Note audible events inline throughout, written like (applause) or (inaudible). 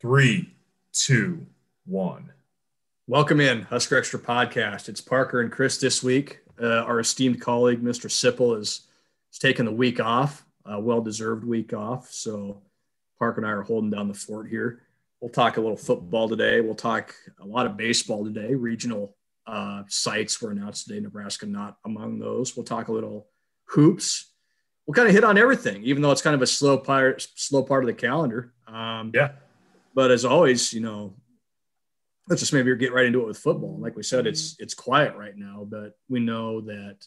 Three, two, one. Welcome in, Husker Extra Podcast. It's Parker and Chris this week. Uh, our esteemed colleague, Mr. Sipple, is, is taking the week off, a well deserved week off. So Parker and I are holding down the fort here. We'll talk a little football today. We'll talk a lot of baseball today. Regional uh, sites were announced today, Nebraska not among those. We'll talk a little hoops. We'll kind of hit on everything, even though it's kind of a slow part, slow part of the calendar. Um, yeah. But as always, you know, let's just maybe get right into it with football. Like we said, it's it's quiet right now, but we know that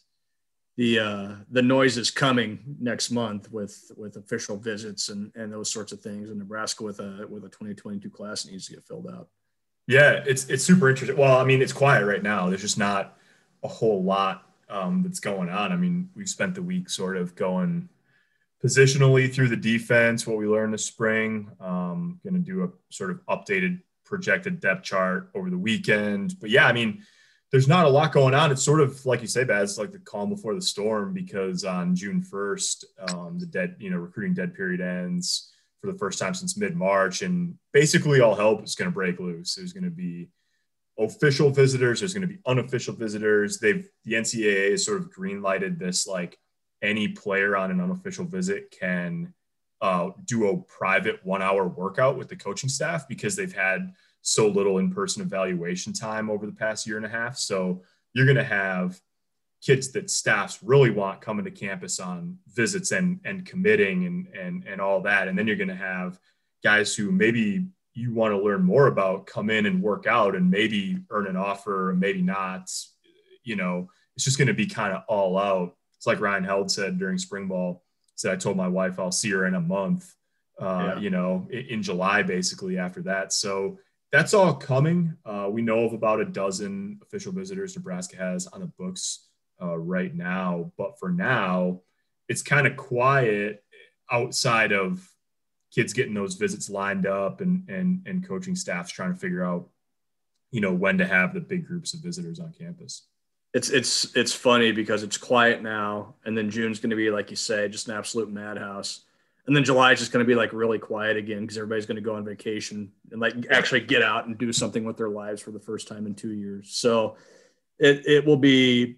the uh, the noise is coming next month with with official visits and and those sorts of things. And Nebraska with a with a 2022 class needs to get filled out. Yeah, it's it's super interesting. Well, I mean, it's quiet right now. There's just not a whole lot um, that's going on. I mean, we've spent the week sort of going positionally through the defense, what we learned this spring. Um, going to do a sort of updated projected depth chart over the weekend. But yeah, I mean, there's not a lot going on. It's sort of like you say, Baz, like the calm before the storm because on June 1st, um, the dead, you know, recruiting dead period ends for the first time since mid March. And basically, all help is going to break loose. There's going to be official visitors, there's going to be unofficial visitors. They've, the NCAA has sort of green lighted this like any player on an unofficial visit can uh, do a private one hour workout with the coaching staff because they've had so little in person evaluation time over the past year and a half. So you're going to have kids that staffs really want coming to campus on visits and and committing and and and all that. And then you're going to have guys who maybe you want to learn more about come in and work out and maybe earn an offer maybe not. You know it's just going to be kind of all out it's like ryan held said during spring ball said I told my wife I'll see her in a month, uh, yeah. you know, in, in, July basically after that. So that's all coming. Uh, we know of about a dozen official visitors Nebraska has on the books uh, right now, but for now, it's kind of quiet outside of kids getting those visits lined up and and and coaching staffs trying to figure out, you know, when to have the big groups of visitors on campus it's it's it's funny because it's quiet now, and then June's going to be like you say, just an absolute madhouse, and then July is just going to be like really quiet again because everybody's going to go on vacation and like actually get out and do something with their lives for the first time in two years. So it it will be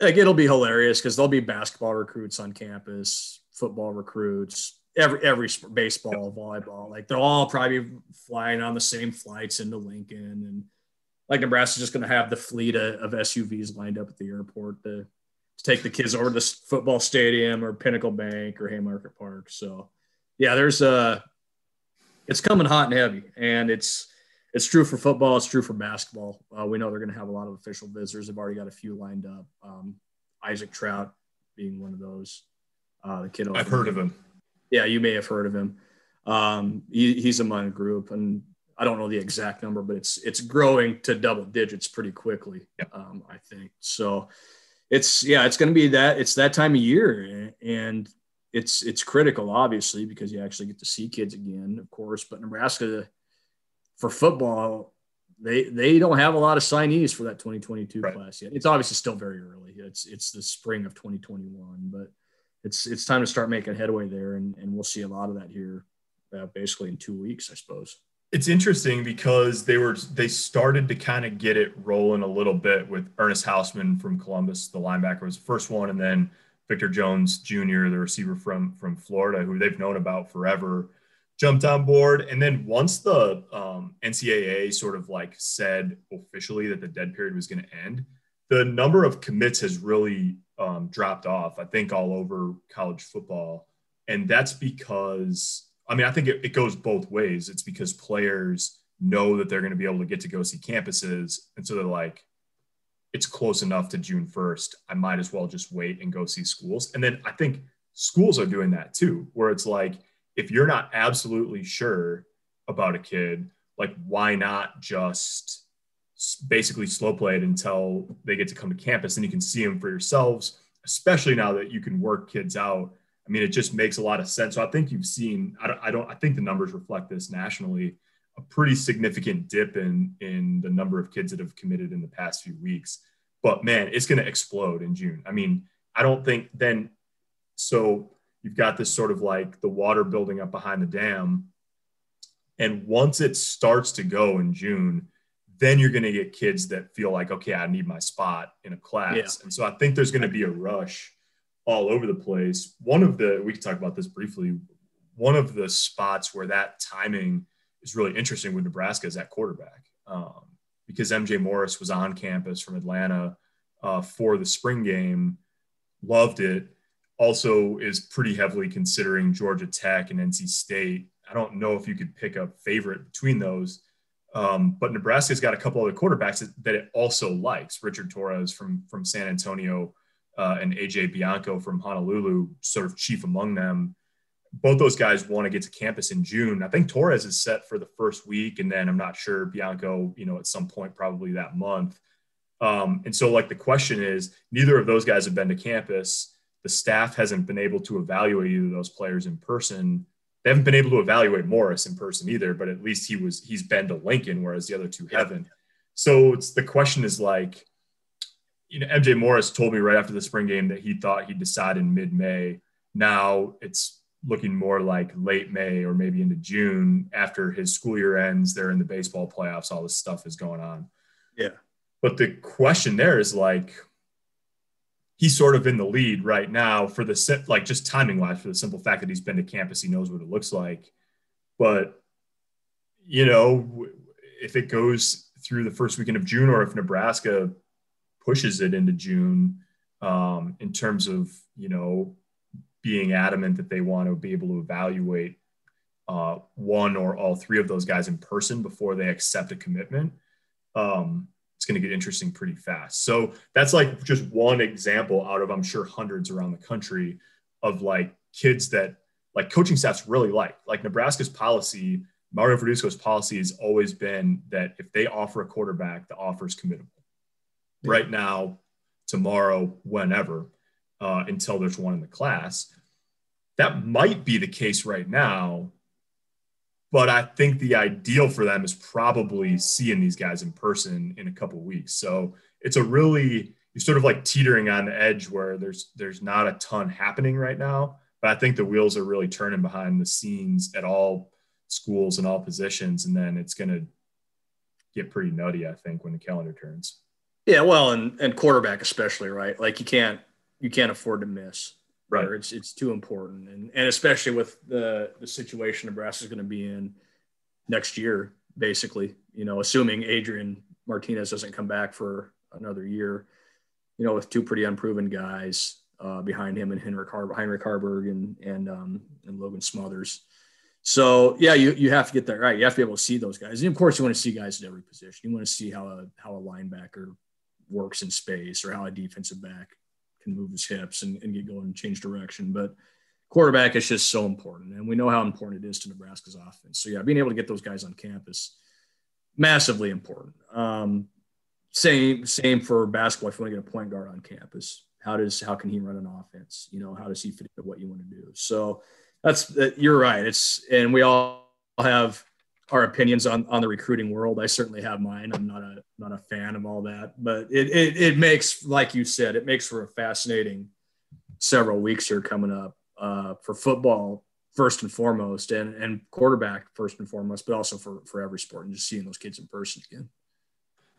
like it'll be hilarious because there'll be basketball recruits on campus, football recruits, every every baseball, volleyball, like they'll all probably flying on the same flights into Lincoln and like Nebraska's just going to have the fleet of, of, SUVs lined up at the airport to, to take the kids over to the football stadium or Pinnacle Bank or Haymarket Park. So, yeah, there's a, uh, it's coming hot and heavy, and it's it's true for football. It's true for basketball. Uh, we know they're going to have a lot of official visitors. They've already got a few lined up. Um, Isaac Traudt being one of those. Uh, the kid. I've heard of him. Yeah, you may have heard of him. Um, he, he's among a group, and I don't know the exact number, but it's it's growing to double digits pretty quickly. Um, I think so. It's yeah, it's going to be that it's that time of year, and it's it's critical, obviously, because you actually get to see kids again, of course. But Nebraska, for football, they they don't have a lot of signees for that 2022 right. class yet. It's obviously still very early. It's it's the spring of 2021, but it's it's time to start making headway there, and and we'll see a lot of that here, uh, basically in two weeks, I suppose. It's interesting because they were they started to kind of get it rolling a little bit with Ernest Hausmann from Columbus, the linebacker was the first one, and then Victor Jones Jr., the receiver from from Florida, who they've known about forever, jumped on board. And then once the um, NCAA sort of like said officially that the dead period was going to end, the number of commits has really um, dropped off. I think all over college football, and that's because I mean, I think it, it goes both ways. It's because players know that they're going to be able to get to go see campuses. And so they're like, it's close enough to June 1st. I might as well just wait and go see schools. And then I think schools are doing that too, where it's like, if you're not absolutely sure about a kid, like, why not just basically slow play it until they get to come to campus and you can see them for yourselves, especially now that you can work kids out I mean, it just makes a lot of sense. So I think you've seen, I don't, I don't, I think the numbers reflect this nationally, a pretty significant dip in in the number of kids that have committed in the past few weeks. But man, it's going to explode in June. I mean, I don't think then. So you've got this sort of like the water building up behind the dam, And once it starts to go in June, then you're going to get kids that feel like, okay, I need my spot in a class. Yeah. And so I think there's going to be a rush all over the place. One of the, we can talk about this briefly. One of the spots where that timing is really interesting with Nebraska is at quarterback. Um, because MJ Morris was on campus from Atlanta uh, for the spring game, loved it. Also, is pretty heavily considering Georgia Tech and NC State. I don't know if you could pick a favorite between those, um, but Nebraska's got a couple other quarterbacks that, that, it also likes. Richard Torres from from San Antonio uh, and AJ Bianco from Honolulu, sort of chief among them both those guys want to get to campus in June. I think Torres is set for the first week, and then I'm not sure Bianco, you know, at some point probably that month. Um, and so, like, the question is, neither of those guys have been to campus. The staff hasn't been able to evaluate either of those players in person. They haven't been able to evaluate Morris in person either, but at least he was he's been to Lincoln, whereas the other two haven't. So it's the question is like, you know, MJ Morris told me right after the spring game that he thought he'd decide in mid-May. Now it's looking more like late May or maybe into June after his school year ends. They're in the baseball playoffs. All this stuff is going on. Yeah. But the question there is like, he's sort of in the lead right now for the like just timing wise for the simple fact that he's been to campus, he knows what it looks like. But you know, if it goes through the first weekend of June, or if Nebraska pushes it into June, um, in terms of you know being adamant that they want to be able to evaluate uh, one or all three of those guys in person before they accept a commitment, um, it's going to get interesting pretty fast. So that's like just one example out of, I'm sure, hundreds around the country of like kids that like coaching staffs really like. Like Nebraska's policy, Mario Verduzco's policy has always been that if they offer a quarterback, the offer is committable. Yeah. Right now, tomorrow, whenever uh, until there's one in the class. That might be the case right now, but I think the ideal for them is probably seeing these guys in person in a couple weeks. So it's a really you're sort of like teetering on the edge where there's there's not a ton happening right now, but I think the wheels are really turning behind the scenes at all schools and all positions, and then it's going to get pretty nutty. I think when the calendar turns. Yeah, well, and and quarterback especially, right? Like you can't you can't afford to miss. Right. It's it's too important, and and especially with the the situation Nebraska is going to be in next year, basically. You know, assuming Adrian Martinez doesn't come back for another year, you know, with two pretty unproven guys uh, behind him and Heinrich, Har- Heinrich Haarberg and and um, and Logan Smothers. So yeah, you, you have to get that right. You have to be able to see those guys, and of course, you want to see guys at every position. You want to see how a how a linebacker works in space or how a defensive back can move his hips and, and get going and change direction. But quarterback is just so important. And we know how important it is to Nebraska's offense. So, yeah, being able to get those guys on campus, massively important. Um, same, same for basketball. If you want to get a point guard on campus, how does, how can he run an offense? You know, how does he fit into what you want to do? So that's, you're right. It's, and we all have our opinions on, on the recruiting world. I certainly have mine. I'm not a not a fan of all that, but it, it it makes, like you said, it makes for a fascinating several weeks here coming up uh, for football first and foremost, and and quarterback first and foremost, but also for for every sport and just seeing those kids in person again.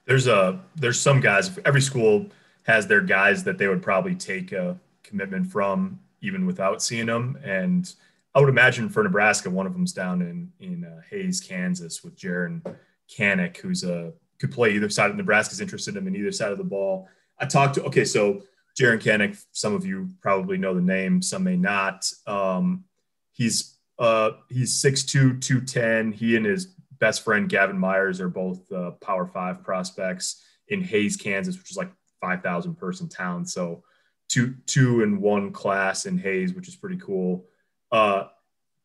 There's a there's some guys. Every school has their guys that they would probably take a commitment from even without seeing them, and I would imagine for Nebraska, one of them's down in in uh, Hays, Kansas, with Jaren Kanak, who's a could play either side. of Nebraska's interested in him in either side of the ball. I talked to okay, so Jaren Kanak. Some of you probably know the name, some may not. Um, he's uh, he's 6'2", 210. He and his best friend Gavin Myers are both uh, Power Five prospects in Hays, Kansas, which is like five thousand person town. So two two in one class in Hays, which is pretty cool. Uh,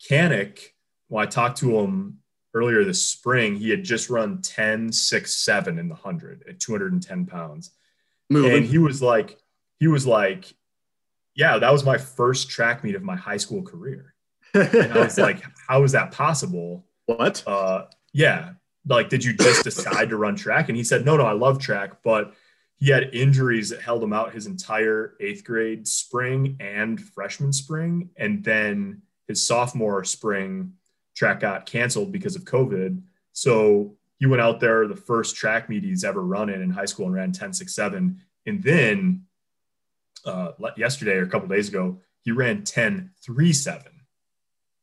Kanak, well, I talked to him earlier this spring. He had just run 10, 6, 7 in the 100 at 210 pounds. Moving. And he was like, he was like, yeah, that was my first track meet of my high school career. And I was (laughs) like, how is that possible? What? Uh, yeah. Like, did you just decide to run track? And he said, no, no, I love track, but he had injuries that held him out his entire eighth grade spring and freshman spring. And then his sophomore spring track got canceled because of COVID. So he went out there the first track meet he's ever run in in high school and ran 10.67. And then uh, yesterday or a couple days ago, he ran 10.37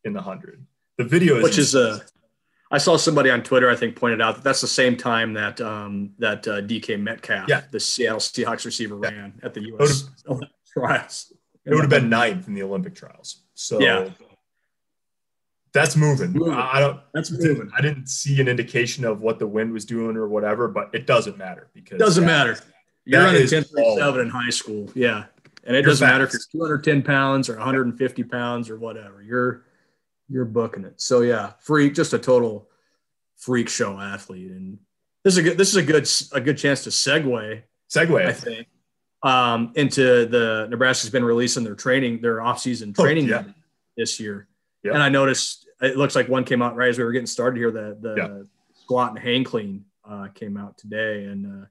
in the 100. The video is which is a. I saw somebody on Twitter, I think, pointed out that that's the same time that um, that uh, DK Metcalf, yeah. the Seattle Seahawks receiver, yeah. ran at the U.S. (laughs) trials. It would have been ninth in the Olympic trials. So yeah, that's moving. moving. I don't. That's moving. I didn't see an indication of what the wind was doing or whatever, but it doesn't matter because doesn't that, matter. You're running 10.37 in high school, yeah, and it You're doesn't matter if fast. you're 210 pounds or 150 pounds or whatever. You're you're booking it. So yeah, freak, just a total freak show athlete, and this is a good this is a good a good chance to segue segue. I think, um, into the Nebraska's been releasing their training, their off-season Oh, training yeah. this year. Yeah. And I noticed it looks like one came out right as we were getting started here. The the Yeah. squat and hang clean uh, came out today, and uh,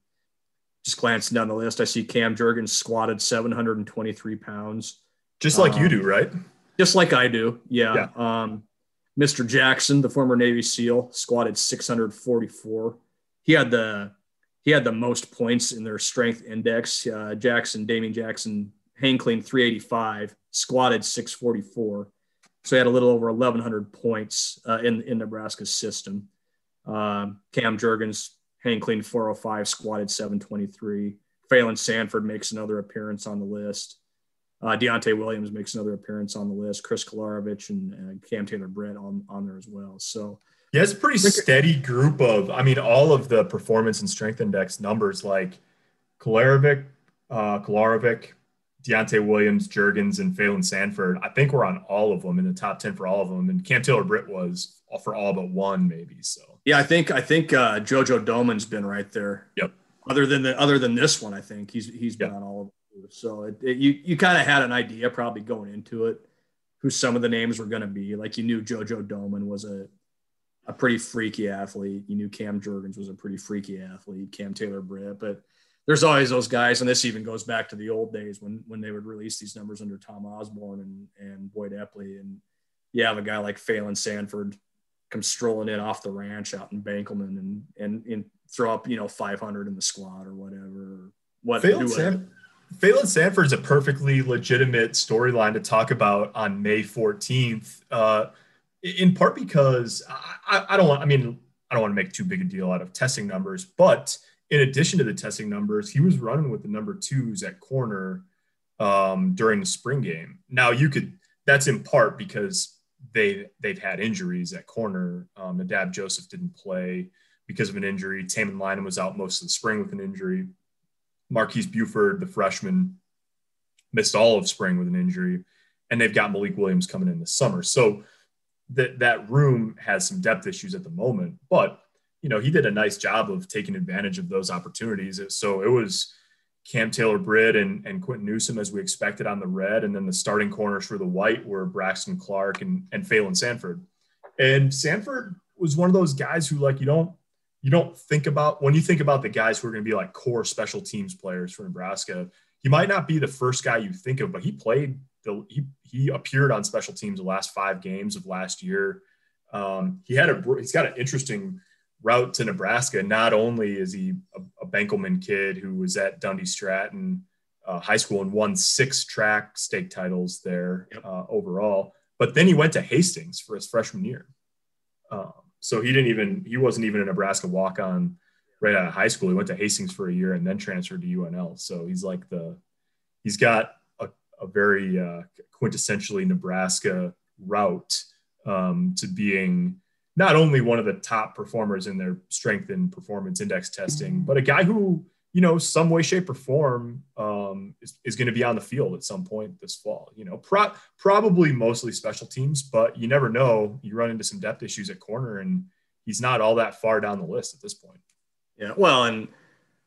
just glancing down the list, I see Cam Jurgens squatted 723 pounds, Just like you um, do, right? Just like I do. Yeah. Um, Mr. Jackson, the former Navy SEAL, squatted 644. He had the he had the most points in their strength index. Uh, Jackson, Damian Jackson, hang clean 385, squatted 644. So he had a little over 1,100 points uh, in in Nebraska's system. Um, Cam Jurgens, hang clean 405, squatted 723. Phalen Sanford makes another appearance on the list. Uh, Deontay Williams makes another appearance on the list. Chris Kolarevic and uh, Cam Taylor Britt on, on there as well. So Yeah, it's a pretty steady group of. I mean, all of the performance and strength index numbers like Kolarevic, uh, Kolarevic, Deontay Williams, Jurgens, and Phalen Sanford. I think we're on all of them in the top ten for all of them, and Cam Taylor Britt was for all but one, maybe. So yeah, I think I think uh, Jojo Domann's been right there. Yep. Other than the other than this one, I think he's he's been Yep. on all of them. Too. So it, it- you you kind of had an idea probably going into it who some of the names were going to be. Like you knew Jojo Domann was a a pretty freaky athlete. You knew Cam Jurgens was a pretty freaky athlete. Cam Taylor Britt, but there's always those guys, and this even goes back to the old days when when they would release these numbers under Tom Osborne and and Boyd Epley, and you have a guy like Phalen Sanford come strolling in off the ranch out in Benkelman and and, and throw up you know 500 in the squat or whatever. What Phalen. San- Phalen Sanford's a perfectly legitimate storyline to talk about on May 14th, uh, in part because I, I, don't want, I mean, I don't want to make too big a deal out of testing numbers, but in addition to the testing numbers, he was running with the number twos at corner um, during the spring game. Now you could, that's in part because they, they've had injuries at corner. Um, Nadab Joseph didn't play because of an injury. Tamon Lynum was out most of the spring with an injury. Marquise Buford, the freshman, missed all of spring with an injury, and they've got Malik Williams coming in this summer. So that that room has some depth issues at the moment, but you know he did a nice job of taking advantage of those opportunities. So it was Cam Taylor Britt and, and Quentin Newsom as we expected on the red, and then the starting corners for the white were Braxton Clark and and Phalen Sanford. And Sanford was one of those guys who like you don't you don't think about when you think about the guys who are going to be like core special teams players for Nebraska. He might not be the first guy you think of, but he played the he he appeared on special teams the last five games of last year. Um, he had a he's got an interesting route to Nebraska. Not only is he a, a Benkelman kid who was at Dundee Stratton uh, High School and won six track state titles there Yep. uh, overall, but then he went to Hastings for his freshman year. Um, so he didn't even he wasn't even a Nebraska walk on right out of high school. He went to Hastings for a year and then transferred to UNL. So he's like the he's got a, a very uh, quintessentially Nebraska route um, to being not only one of the top performers in their strength and performance index testing, but a guy who you know some way, shape, or form um, is, is going to be on the field at some point this fall. You know, pro- probably mostly special teams, but you never know. You run into some depth issues at corner, and he's not all that far down the list at this point. Yeah, well, and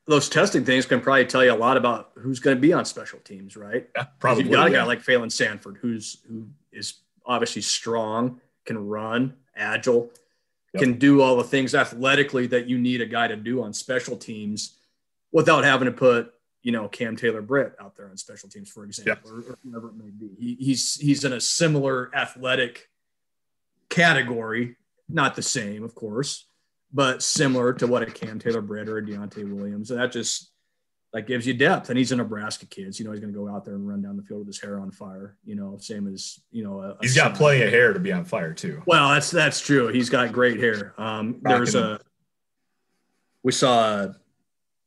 those testing things can probably tell you a lot about who's going to be on special teams, right? Yeah, probably. You've got a yeah. guy like Phalen Sanford, who's who is obviously strong, can run, agile, Yep. can do all the things athletically that you need a guy to do on special teams, without having to put you know Cam Taylor Britt out there on special teams, for example, or, or whoever it may be. He, he's he's in a similar athletic category, not the same, of course, but similar to what a Cam Taylor Britt or a Deontay Williams. And that just that gives you depth. And he's a Nebraska kid. So, you know, he's going to go out there and run down the field with his hair on fire, you know, same as, you know, a, he's got plenty of hair to be on fire too. Well, that's, that's true. He's got great hair. Um, there's a, we saw,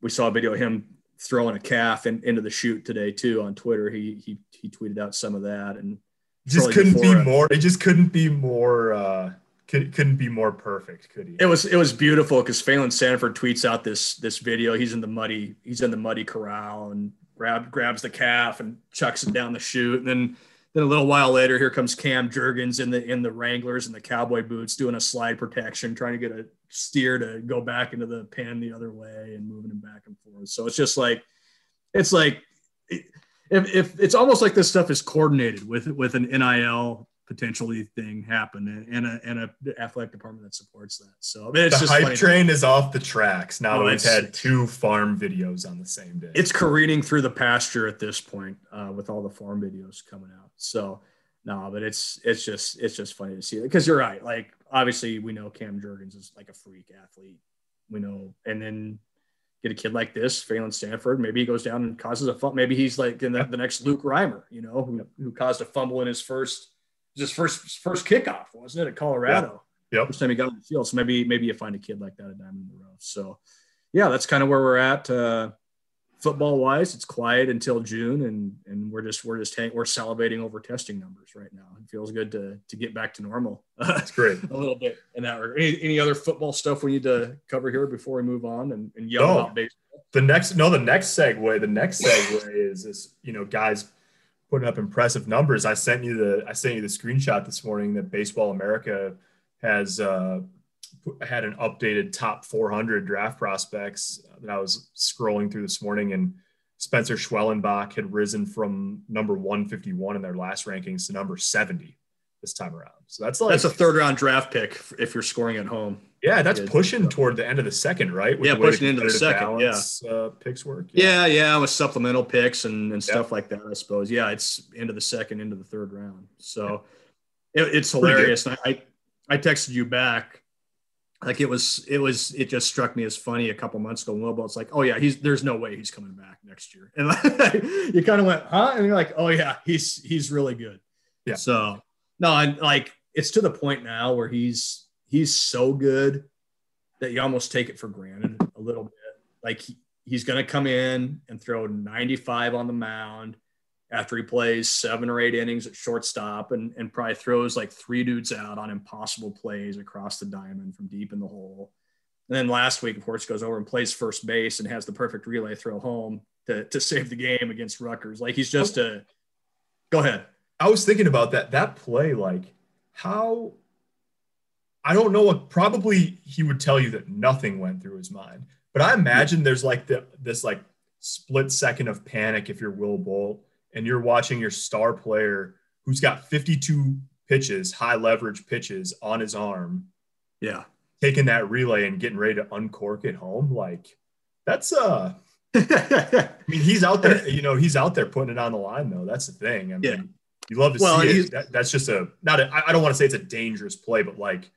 we saw a video of him throwing a calf in, into the chute today too on Twitter. He, he, he tweeted out some of that and just couldn't be more, it just couldn't be more, uh, could, couldn't be more perfect, could he? It was it was beautiful because Phalen Sanford tweets out this this video. He's in the muddy he's in the muddy corral and grab grabs the calf and chucks it down the chute. And then then a little while later, here comes Cam Jurgens in the in the Wranglers and the cowboy boots doing a slide protection, trying to get a steer to go back into the pan the other way and moving him back and forth. So it's just like it's like if, if it's almost like this stuff is coordinated with with an NIL potentially thing happen and a and a athletic department that supports that. So I mean, it's the just hype funny. train is off the tracks now oh, that we've had two farm videos on the same day. It's careening through the pasture at this point uh, with all the farm videos coming out. So no, but it's it's just it's just funny to see because you're right. Like obviously we know Cam Jurgens is like a freak athlete. We know, and then get a kid like this, Phalen Sanford, Maybe he goes down and causes a fumble. Maybe he's like in the, the next Luke Reimer, you know, who, who caused a fumble in his first his first first kickoff, wasn't it, at Colorado? Yeah. Yep. First time he got on the field. So maybe maybe you find a kid like that a diamond in the rough. So yeah, that's kind of where we're at. Uh, football wise, it's quiet until June, and and we're just we're just hang, we're salivating over testing numbers right now. It feels good to to get back to normal. (laughs) That's great. a little bit in that regard. Any, any, other football stuff we need to cover here before we move on and, and yell no. about baseball? The next no, the next segue. The next segue is is you know guys putting up impressive numbers. I sent you the I sent you the screenshot this morning that Baseball America has uh, had an updated top 400 draft prospects that I was scrolling through this morning, and Spencer Schwellenbach had risen from number 151 in their last rankings to number 70 this time around. So that's like that's a third round draft pick if you're scoring at home. Yeah, that's pushing toward the end of the second, right? With yeah, pushing into the second. Balance, yeah, uh, picks work. Yeah. yeah, yeah, with supplemental picks and, and stuff like that. I suppose. Yeah, it's into the second, into the third round. So yeah. it, it's hilarious. I I texted you back. Like it was, it was, it just struck me as funny a couple months ago. Will Bolt, it's like, oh yeah, he's there's no way he's coming back next year, and like, (laughs) you kind of went, huh? And you're like, oh yeah, he's he's really good. Yeah. So no, and like it's to the point now where he's he's so good that you almost take it for granted a little bit. Like he, he's going to come in and throw 95 on the mound after he plays seven or eight innings at shortstop and, and probably throws like three dudes out on impossible plays across the diamond from deep in the hole. And then last week, of course, goes over and plays first base and has the perfect relay throw home to, to save the game against Rutgers. Like he's just a go ahead. I was thinking about that, that play, like how I don't know what probably he would tell you that nothing went through his mind. But I imagine there's like the, this like split second of panic if you're Will Bolt and you're watching your star player who's got 52 pitches, high leverage pitches on his arm. Yeah. Taking that relay and getting ready to uncork it home. Like that's uh (laughs) I mean, he's out there, (laughs) you know, he's out there putting it on the line though. That's the thing. I mean, yeah. you love to well, see it. That, that's just a not a, I don't want to say it's a dangerous play, but like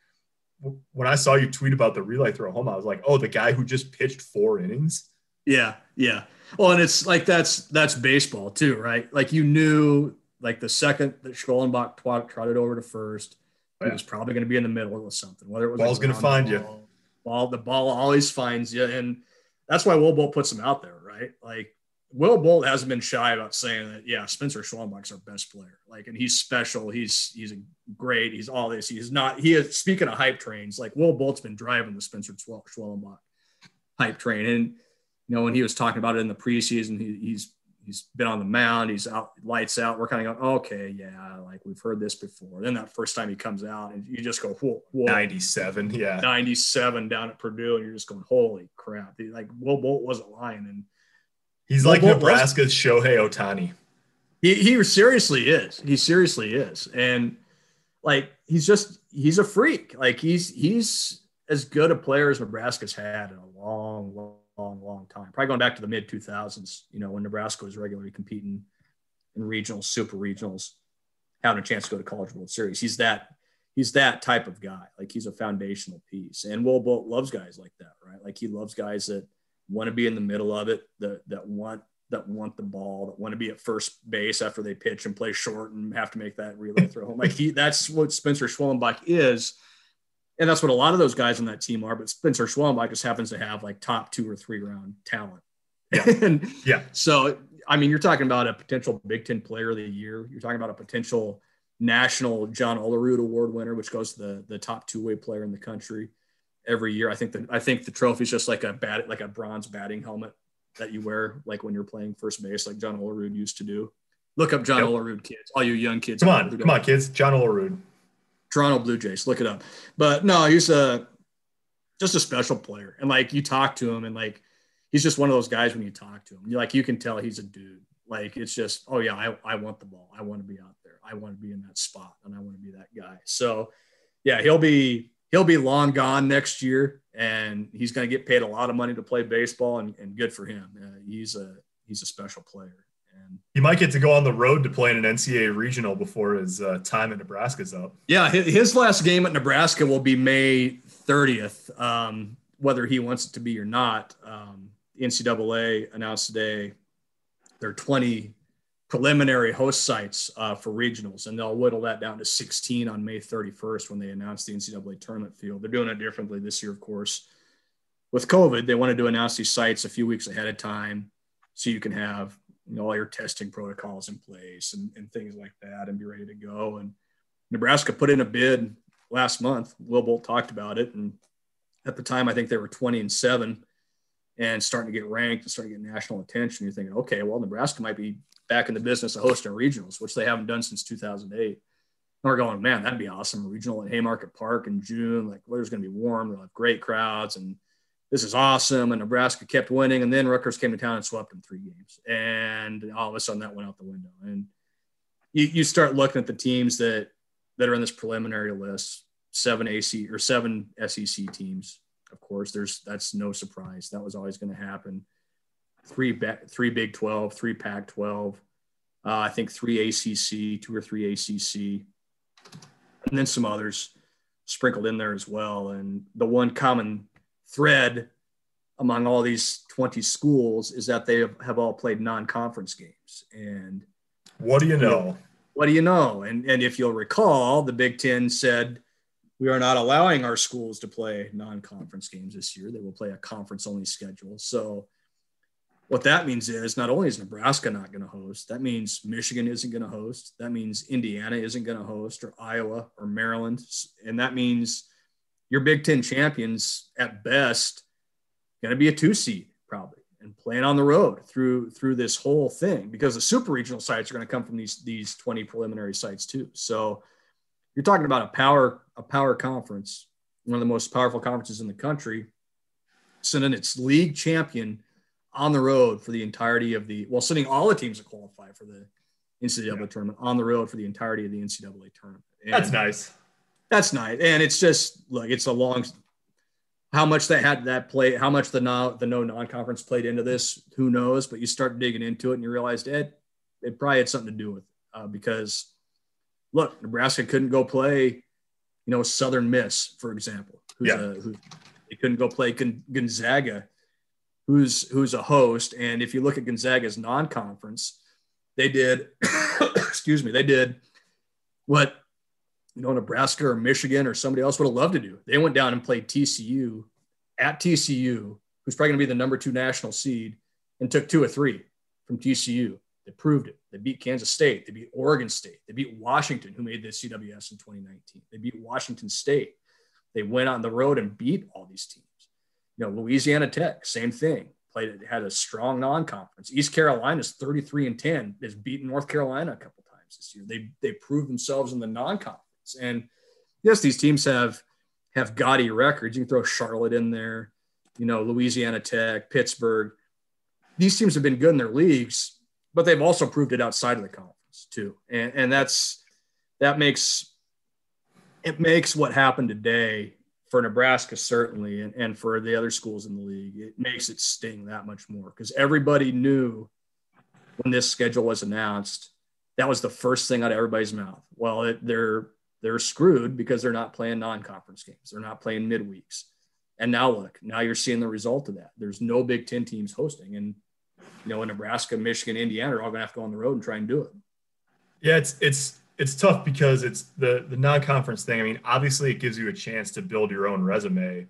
when I saw you tweet about the relay throw home, I was like, oh, the guy who just pitched four innings. Yeah, yeah. Well, and it's like that's that's baseball too, right? Like you knew like the second that Schwellenbach trotted over to first, oh, yeah. he was probably going to be in the middle of something. Whether it was ball's going to find ball, you. Ball, the ball always finds you, and that's why Will Bolt puts him out there, right? Like Will Bolt hasn't been shy about saying that, yeah, Spencer Schwellenbach's our best player. Like, and he's special. He's he's a great. He's all this. He's not. He is speaking of hype trains. Like Will Bolt's been driving the Spencer Schwellenbach hype train, and you know when he was talking about it in the preseason, he, he's he's been on the mound. He's out, lights out. We're kind of going, okay, yeah, like we've heard this before. Then that first time he comes out, and you just go, whoa, whoa. 97, yeah, 97 down at Purdue, and you're just going, holy crap! Like Will Bolt wasn't lying, and He's like Nebraska's Shohei Ohtani. He, he seriously is. He seriously is. And like he's just he's a freak. Like he's he's as good a player as Nebraska's had in a long, long, long, time. Probably going back to the mid 2000s, you know, when Nebraska was regularly competing in regionals, super regionals, having a chance to go to College World Series. He's that he's that type of guy. Like he's a foundational piece. And Will Bolt loves guys like that, right? Like he loves guys that want to be in the middle of it, that that want that want the ball, that want to be at first base after they pitch and play short and have to make that relay throw home. Like he that's what Spencer Schwellenbach is. And that's what a lot of those guys on that team are. But Spencer Schwellenbach just happens to have like top two or three round talent. Yeah. (laughs) and Yeah. so, I mean, you're talking about a potential Big Ten Player of the Year. You're talking about a potential national John Olerud Award winner, which goes to the the top two way player in the country every year. I think the I think the trophy is just like a bat like a bronze batting helmet that you wear like when you're playing first base, like John Olerud used to do. Look up John Yep. Olerud, kids. All you young kids. Come on, come on, kids. John Olerud. Toronto Blue Jays. Look it up. But no, he's a just a special player. And like you talk to him and like he's just one of those guys when you talk to him. You like you can tell he's a dude. Like it's just, oh yeah, I, I want the ball. I want to be out there. I want to be in that spot and I want to be that guy. So yeah, he'll be he'll be long gone next year and he's going to get paid a lot of money to play baseball and, and good for him. Uh, he's a he's a special player. He might get to go on the road to play in an NCAA regional before his uh, time in Nebraska's up. Yeah, his last game at Nebraska will be May 30th, um, whether he wants it to be or not. Um, NCAA announced today there are 20 preliminary host sites uh, for regionals, and they'll whittle that down to 16 on May 31st when they announce the NCAA tournament field. They're doing it differently this year, of course. With COVID, they wanted to announce these sites a few weeks ahead of time so you can have you know, all your testing protocols in place and, and things like that and be ready to go. And Nebraska put in a bid last month. Will Bolt talked about it. And at the time, I think they were 20 and seven and starting to get ranked and starting to get national attention. You're thinking, okay, well, Nebraska might be back in the business of hosting regionals, which they haven't done since 2008. And we're going, man, that'd be awesome. Regional at Haymarket Park in June. Like, weather's going to be warm. They'll have great crowds. And this is awesome. And Nebraska kept winning. And then Rutgers came to town and swept them three games. And all of a sudden that went out the window. And you, you start looking at the teams that, that are in this preliminary list, seven AC or seven SEC teams. Of course, there's that's no surprise. That was always going to happen. Three, three Big Twelve, three Pac 12, uh, I think three ACC, two or three ACC, and then some others sprinkled in there as well. And the one common thread among all these 20 schools is that they have, have all played non-conference games. And What do you know? what do you know? And, and if you'll recall, the Big Ten said we are not allowing our schools to play non-conference games this year. They will play a conference-only schedule. So what that means is not only is Nebraska not going to host, that means Michigan isn't going to host. That means Indiana isn't going to host, or Iowa, or Maryland, and that means your Big Ten champions at best going to be a two seed probably and playing on the road through through this whole thing because the super regional sites are going to come from these these 20 preliminary sites too. So you're talking about a power a power conference, one of the most powerful conferences in the country, sending its league champion on the road for the entirety of the well, sending all the teams to qualify for the NCAA Yeah. tournament on the road for the entirety of the NCAA tournament. And That's nice. That's nice, and it's just look, it's a long. How much that had that play, how much the no the no non conference played into this, who knows? But you start digging into it, and you realize it it probably had something to do with it uh, because look, Nebraska couldn't go play, you know, Southern Miss, for example, who's Yeah. a, who they couldn't go play Gon- Gonzaga, who's who's a host, and if you look at Gonzaga's non conference, they did, (coughs) excuse me, they did what you know, Nebraska or Michigan or somebody else would have loved to do. They went down and played TCU at TCU, who's probably going to be the number two national seed, and took two or three from TCU. They proved it. They beat Kansas State. They beat Oregon State. They beat Washington, who made the CWS in 2019. They beat Washington State. They went on the road and beat all these teams. You know, Louisiana Tech, same thing. Played had a strong non-conference. East Carolina's 33 and 10, has beaten North Carolina a couple times this year. They they proved themselves in the non-conference. And yes, these teams have have gaudy records. You can throw Charlotte in there, you know, Louisiana Tech, Pittsburgh. These teams have been good in their leagues, but they've also proved it outside of the conference too. And and that's that makes it makes what happened today for Nebraska certainly and, and for the other schools in the league, it makes it sting that much more because everybody knew when this schedule was announced, that was the first thing out of everybody's mouth. Well, it, they're they're screwed because they're not playing non-conference games. They're not playing midweeks. And now look, now you're seeing the result of that. There's no Big Ten teams hosting, and you know, in Nebraska, Michigan, Indiana are all going to have to go on the road and try and do it. Yeah, it's it's it's tough because it's the the non-conference thing. I mean, obviously, it gives you a chance to build your own resume,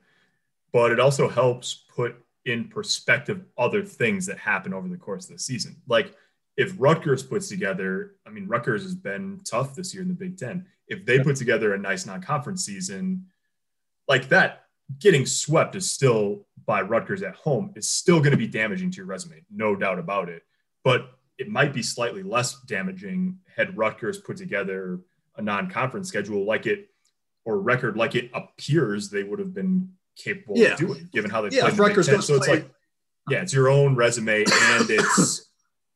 but it also helps put in perspective other things that happen over the course of the season. Like if Rutgers puts together, I mean, Rutgers has been tough this year in the Big Ten. If they put together a nice non-conference season like that, getting swept is still by Rutgers at home is still going to be damaging to your resume, no doubt about it. But it might be slightly less damaging had Rutgers put together a non-conference schedule like it or record like it appears they would have been capable yeah. of doing, given how they yeah, played. Rutgers goes so it's like, yeah, it's your own resume and it's (laughs)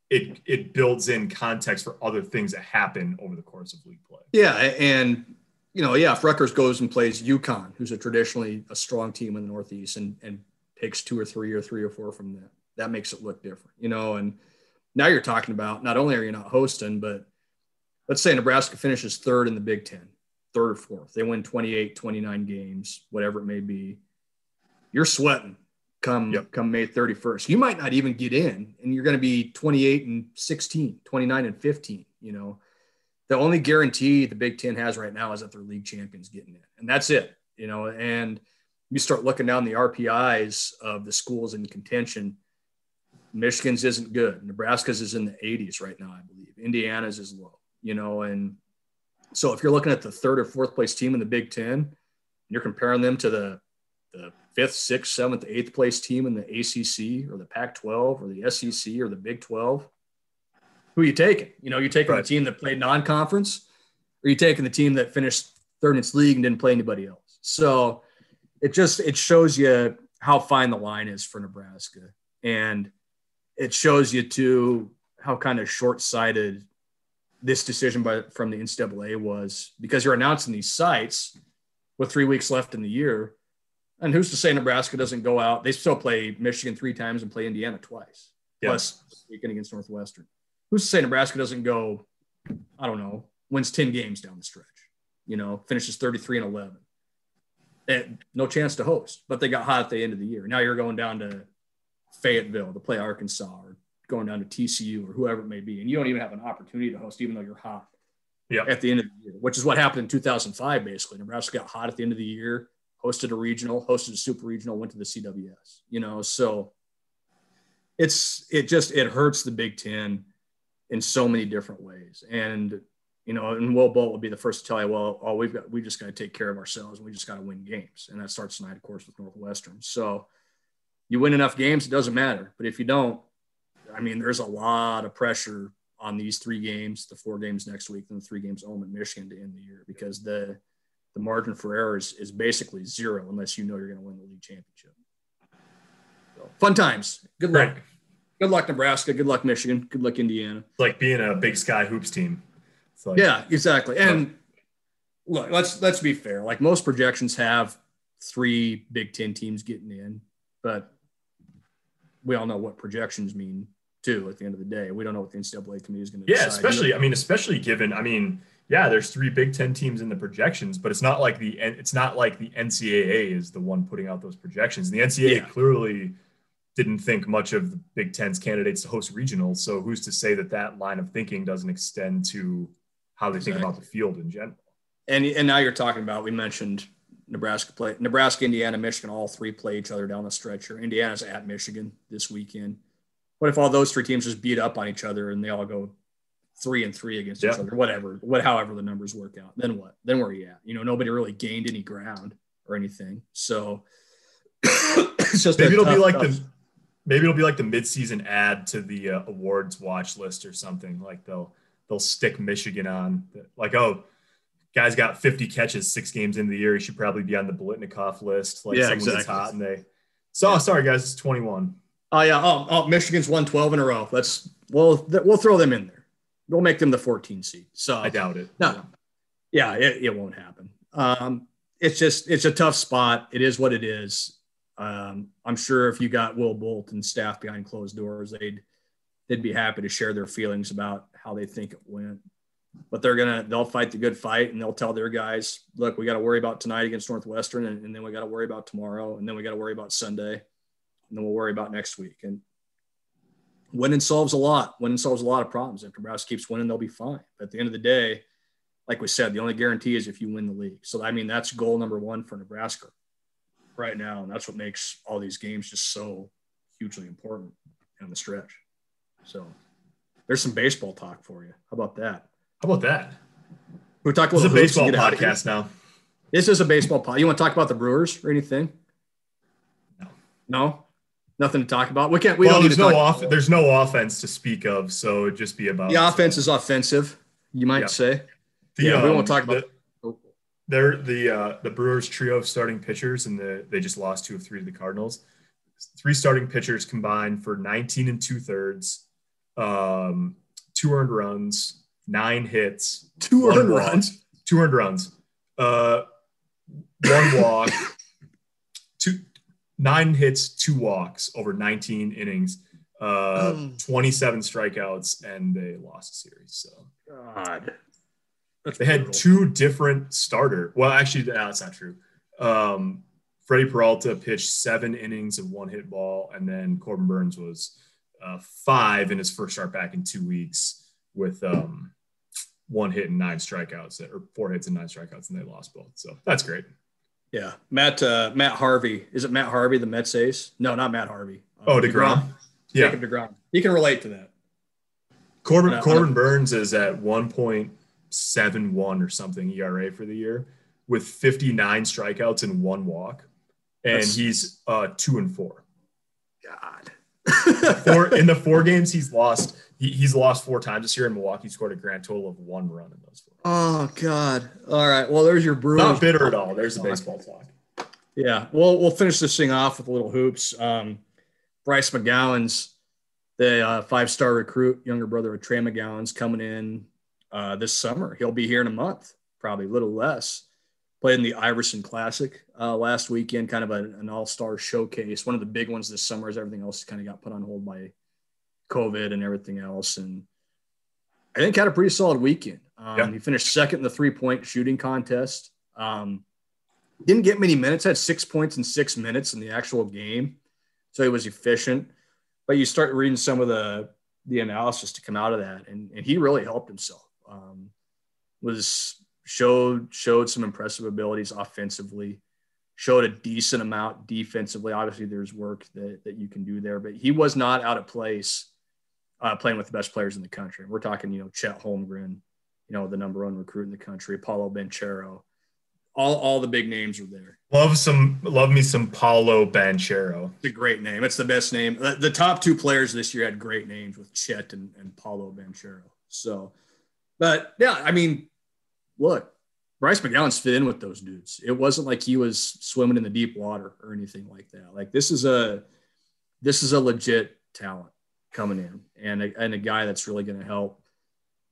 it it builds in context for other things that happen over the course of league play. Yeah, and you know, yeah, if Rutgers goes and plays UConn, who's a traditionally a strong team in the Northeast, and and picks two or three or three or four from that, that makes it look different, you know. And now you're talking about not only are you not hosting, but let's say Nebraska finishes third in the Big Ten, third or fourth, they win 28, 29 games, whatever it may be. You're sweating come yep. come May 31st. You might not even get in and you're going to be 28 and 16, 29 and 15, you know. The only guarantee the Big 10 has right now is that their league champions getting in. And that's it, you know, and you start looking down the RPIs of the schools in contention. Michigan's isn't good. Nebraska's is in the 80s right now, I believe. Indiana's is low, you know, and so if you're looking at the third or fourth place team in the Big 10, you're comparing them to the the fifth, sixth, seventh, eighth place team in the ACC or the Pac 12 or the SEC or the Big 12, who are you taking? You know, you're taking right. the team that played non conference or you taking the team that finished third in its league and didn't play anybody else. So it just, it shows you how fine the line is for Nebraska. And it shows you too how kind of short sighted this decision by, from the NCAA was because you're announcing these sites with three weeks left in the year and who's to say Nebraska doesn't go out? They still play Michigan three times and play Indiana twice, yeah. plus weekend against Northwestern. Who's to say Nebraska doesn't go? I don't know. Wins ten games down the stretch. You know, finishes thirty three and eleven. And no chance to host, but they got hot at the end of the year. Now you're going down to Fayetteville to play Arkansas, or going down to TCU or whoever it may be, and you don't even have an opportunity to host, even though you're hot. Yeah. At the end of the year, which is what happened in 2005. Basically, Nebraska got hot at the end of the year hosted a regional, hosted a super regional, went to the CWS, you know, so it's, it just, it hurts the Big Ten in so many different ways. And, you know, and Will Bolt will be the first to tell you, well, oh, we've got, we just got to take care of ourselves and we just got to win games. And that starts tonight, of course, with Northwestern. So you win enough games, it doesn't matter. But if you don't, I mean, there's a lot of pressure on these three games, the four games next week, and the three games home in Michigan to end the year because the the margin for error is, is basically zero unless you know you're going to win the league championship. So, fun times. Good luck. Right. Good luck, Nebraska. Good luck, Michigan. Good luck, Indiana. It's like being a Big Sky hoops team. Like, yeah, exactly. And look, let's let's be fair. Like most projections have three Big Ten teams getting in, but we all know what projections mean too. At the end of the day, we don't know what the NCAA committee is going to. Decide. Yeah, especially I mean, especially given I mean yeah, there's three Big Ten teams in the projections, but it's not like the it's not like the NCAA is the one putting out those projections. The NCAA yeah. clearly didn't think much of the Big Ten's candidates to host regionals. So who's to say that that line of thinking doesn't extend to how they exactly. think about the field in general? And and now you're talking about we mentioned Nebraska play Nebraska, Indiana, Michigan, all three play each other down the stretch here. Indiana's at Michigan this weekend. What if all those three teams just beat up on each other and they all go three and three against yeah. each other, whatever, what, however the numbers work out. Then what? Then where are you at? You know, nobody really gained any ground or anything. So (coughs) it's just maybe it'll tough, be like tough. the maybe it'll be like the midseason ad to the uh, awards watch list or something. Like they'll they'll stick Michigan on like oh. Guy's got 50 catches six games into the year. He should probably be on the Biletnikoff list. Like yeah, exactly. hot and they. So yeah. sorry guys, it's 21. Oh yeah. Oh, oh, Michigan's won 12 in a row. Let's we'll we'll throw them in there we'll make them the 14 seed. So I doubt it. No, yeah, it, it won't happen. Um, it's just it's a tough spot. It is what it is. Um, I'm sure if you got Will Bolt and staff behind closed doors, they'd they'd be happy to share their feelings about how they think it went. but they're gonna they'll fight the good fight and they'll tell their guys, look, we got to worry about tonight against Northwestern, and, and then we got to worry about tomorrow, and then we got to worry about Sunday, and then we'll worry about next week. And winning solves a lot. Winning solves a lot of problems. If Nebraska keeps winning, they'll be fine. But at the end of the day, like we said, the only guarantee is if you win the league. So I mean, that's goal number one for Nebraska right now, and that's what makes all these games just so hugely important on the stretch. So there's some baseball talk for you. How about that? How about that? We talk about this is a baseball podcast now. This is a baseball pod. You want to talk about the Brewers or anything? No. No. Nothing to talk about. We can't. We well, don't there's need to no talk. off. There's no offense to speak of, so it'd just be about The offense is offensive. You might Yeah. say. The, yeah, we um, won't talk about. the, they're the uh, the Brewers trio of starting pitchers, and the, they just lost two of three to the Cardinals. Three starting pitchers combined for 19 and two thirds, um, two earned runs, nine hits, Two earned runs. two earned runs, uh, one walk, (laughs) nine hits, two walks over 19 innings, uh, Mm. 27 strikeouts, and they lost the series. So God. That's they had brutal. two different starter. Well, actually, no, that's not true. Um, Freddie Peralta pitched seven innings of one hit ball, and then Corbin Burnes was uh, five in his first start back in two weeks with um, one hit and nine strikeouts, or four hits and nine strikeouts, and they lost both. So that's great. Yeah, Matt uh, Matt Harvey. Is it Matt Harvey, the Mets ace? No, not Matt Harvey. Oh, Uh, deGrom. Yeah, Jacob deGrom. He can relate to that. Corbin No, Corbin Burnes is at 1.71 or something ERA for the year with 59 strikeouts and one walk, and he's uh, two and four. God. four in the four games he's lost. He, he's lost four times this year, and Milwaukee scored a grand total of one run in those four. oh God. All right. Well, there's your Brewers. Not bitter at all. There's the baseball talk. Yeah. Well, we'll finish this thing off with a little hoops. Um, Bryce McGowens the uh, five-star recruit, younger brother of Trey McGowens coming in uh, this summer. He'll be here in a month, probably a little less. Played in the Iverson Classic uh, last weekend, kind of a, an all-star showcase. One of the big ones this summer as everything else kind of got put on hold by COVID and everything else. And I think had a pretty solid weekend. Um, Yeah. He finished second in the three-point shooting contest. Um, didn't get many minutes, had six points in six minutes in the actual game. So he was efficient. But you start reading some of the the analysis to come out of that, and, and he really helped himself. Um, was showed showed some impressive abilities offensively, showed a decent amount defensively. Obviously, there's work that, that you can do there, but he was not out of place uh, playing with the best players in the country. We're talking, you know, Chet Holmgren, you know, the number one recruit in the country, Paolo Banchero. All, all the big names are there. Love some. Love me some Paolo Banchero. It's a great name. It's the best name. The, the top two players this year had great names with Chet and, and Paolo Banchero. So, but yeah, I mean, look, Bryce McGowens fit in with those dudes. It wasn't like he was swimming in the deep water or anything like that. Like this is a this is a legit talent coming in and a, and a guy that's really going to help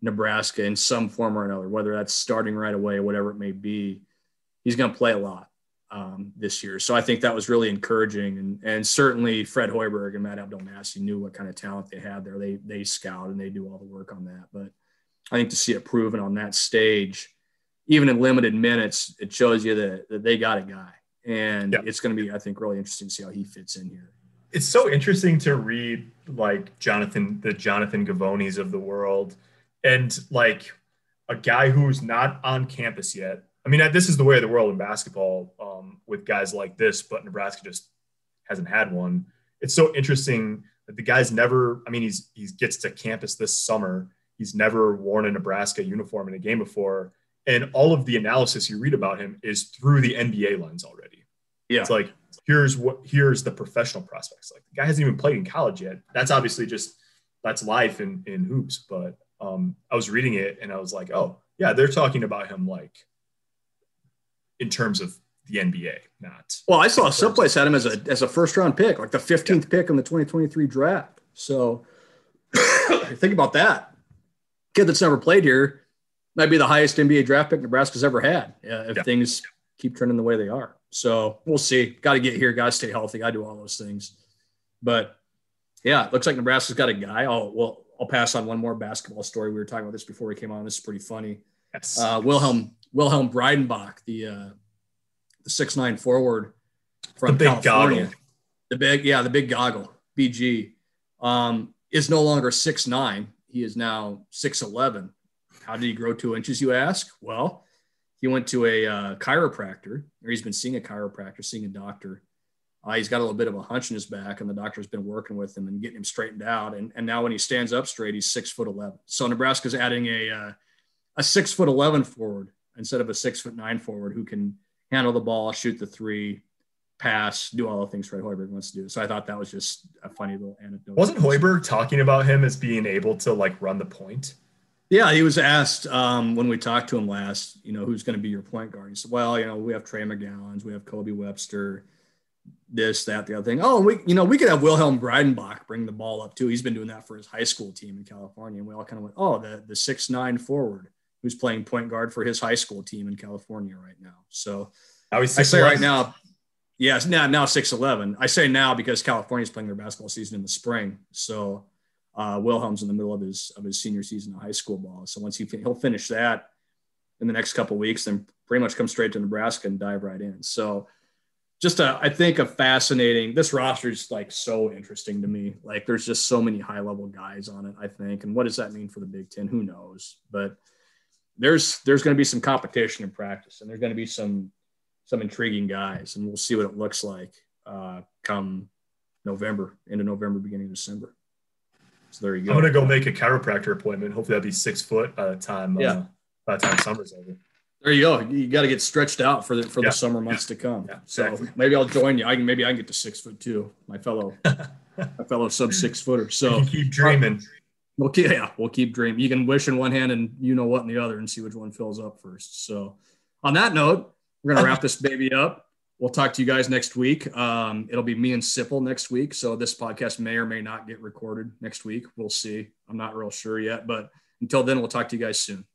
Nebraska in some form or another, whether that's starting right away, or whatever it may be. He's going to play a lot um, this year. So I think that was really encouraging. And, and certainly Fred Hoiberg and Matt Abdelmassih knew what kind of talent they had there. They, they scout and they do all the work on that. But I think to see it proven on that stage, even in limited minutes, it shows you that, that they got a guy. And Yeah. it's going to be, I think, really interesting to see how he fits in here. It's so interesting to read like Jonathan, the Jonathan Givonys of the world, and like a guy who's not on campus yet. I mean, this is the way of the world in basketball um, with guys like this, but Nebraska just hasn't had one. It's so interesting that the guy's never. I mean, he's he gets to campus this summer. He's never worn a Nebraska uniform in a game before, and all of the analysis you read about him is through the NBA lens already. Yeah. It's like here's what here's the professional prospects. Like the guy hasn't even played in college yet. That's obviously just that's life in in hoops. But um, I was reading it and I was like, oh yeah, they're talking about him like in terms of the NBA, not Well, I saw someplace had him as a as a first round pick, like the 15th pick in the 2023 draft. So (coughs) think about that. Kid that's never played here might be the highest NBA draft pick Nebraska's ever had uh, if Yeah. things keep trending the way they are. So we'll see. Got to get here. Got to stay healthy. To do all those things. But yeah, it looks like Nebraska's got a guy. I'll well, I'll pass on one more basketball story. We were talking about this before we came on. This is pretty funny. Yes. Uh, Wilhelm Wilhelm Breidenbach, the uh, the six nine forward from The big California. goggle. The big, yeah, the big goggle, BG, um, is no longer six nine. He is now six eleven. How did he grow two inches? You ask. Well, he went to a uh, chiropractor, or he's been seeing a chiropractor, seeing a doctor. Uh, he's got a little bit of a hunch in his back, and the doctor's been working with him and getting him straightened out. And, and now when he stands up straight, he's six foot eleven. So Nebraska's adding a uh, a six foot eleven forward instead of a six foot nine forward who can handle the ball, shoot the three, pass, do all the things Fred Hoiberg wants to do. So I thought that was just a funny little anecdote. Wasn't Hoiberg talking about him as being able to like run the point? Yeah, he was asked um, when we talked to him last, you know, who's going to be your point guard? He said, well, you know, we have Trey McGowens, we have Kobe Webster, this, that, the other thing. Oh, we, you know, we could have Wilhelm Breidenbach bring the ball up too. He's been doing that for his high school team in California. And we all kind of went, oh, the, the six, nine forward who's playing point guard for his high school team in California right now. So I say 6'11". right now, yes, now, now 6'11. I say now because California's playing their basketball season in the spring. So, uh, Wilhelm's in the middle of his of his senior season of high school ball. So once he fin- he'll finish that in the next couple weeks, then pretty much come straight to Nebraska and dive right in. So just a, I think a fascinating. This roster is like so interesting to me. Like there's just so many high level guys on it. I think, and what does that mean for the Big Ten? Who knows? But there's there's going to be some competition in practice, and there's going to be some some intriguing guys, and we'll see what it looks like uh, come November, into November, beginning of December. So there you go. I'm gonna go make a chiropractor appointment. Hopefully, that'll be six foot by the time. Yeah. Uh, by the time summer's over. There you go. You got to get stretched out for the for Yeah, the summer months to come. yeah, so maybe I'll join you. I can maybe I can get to six foot two. My fellow (laughs) my fellow sub six footer. So you keep dreaming. we'll keep yeah we'll keep dreaming. You can wish in one hand and you know what in the other and see which one fills up first. So on that note, we're gonna (laughs) wrap this baby up. We'll talk to you guys next week. Um, it'll be me and Sipple next week. So this podcast may or may not get recorded next week. We'll see. I'm not real sure yet, but until then, we'll talk to you guys soon.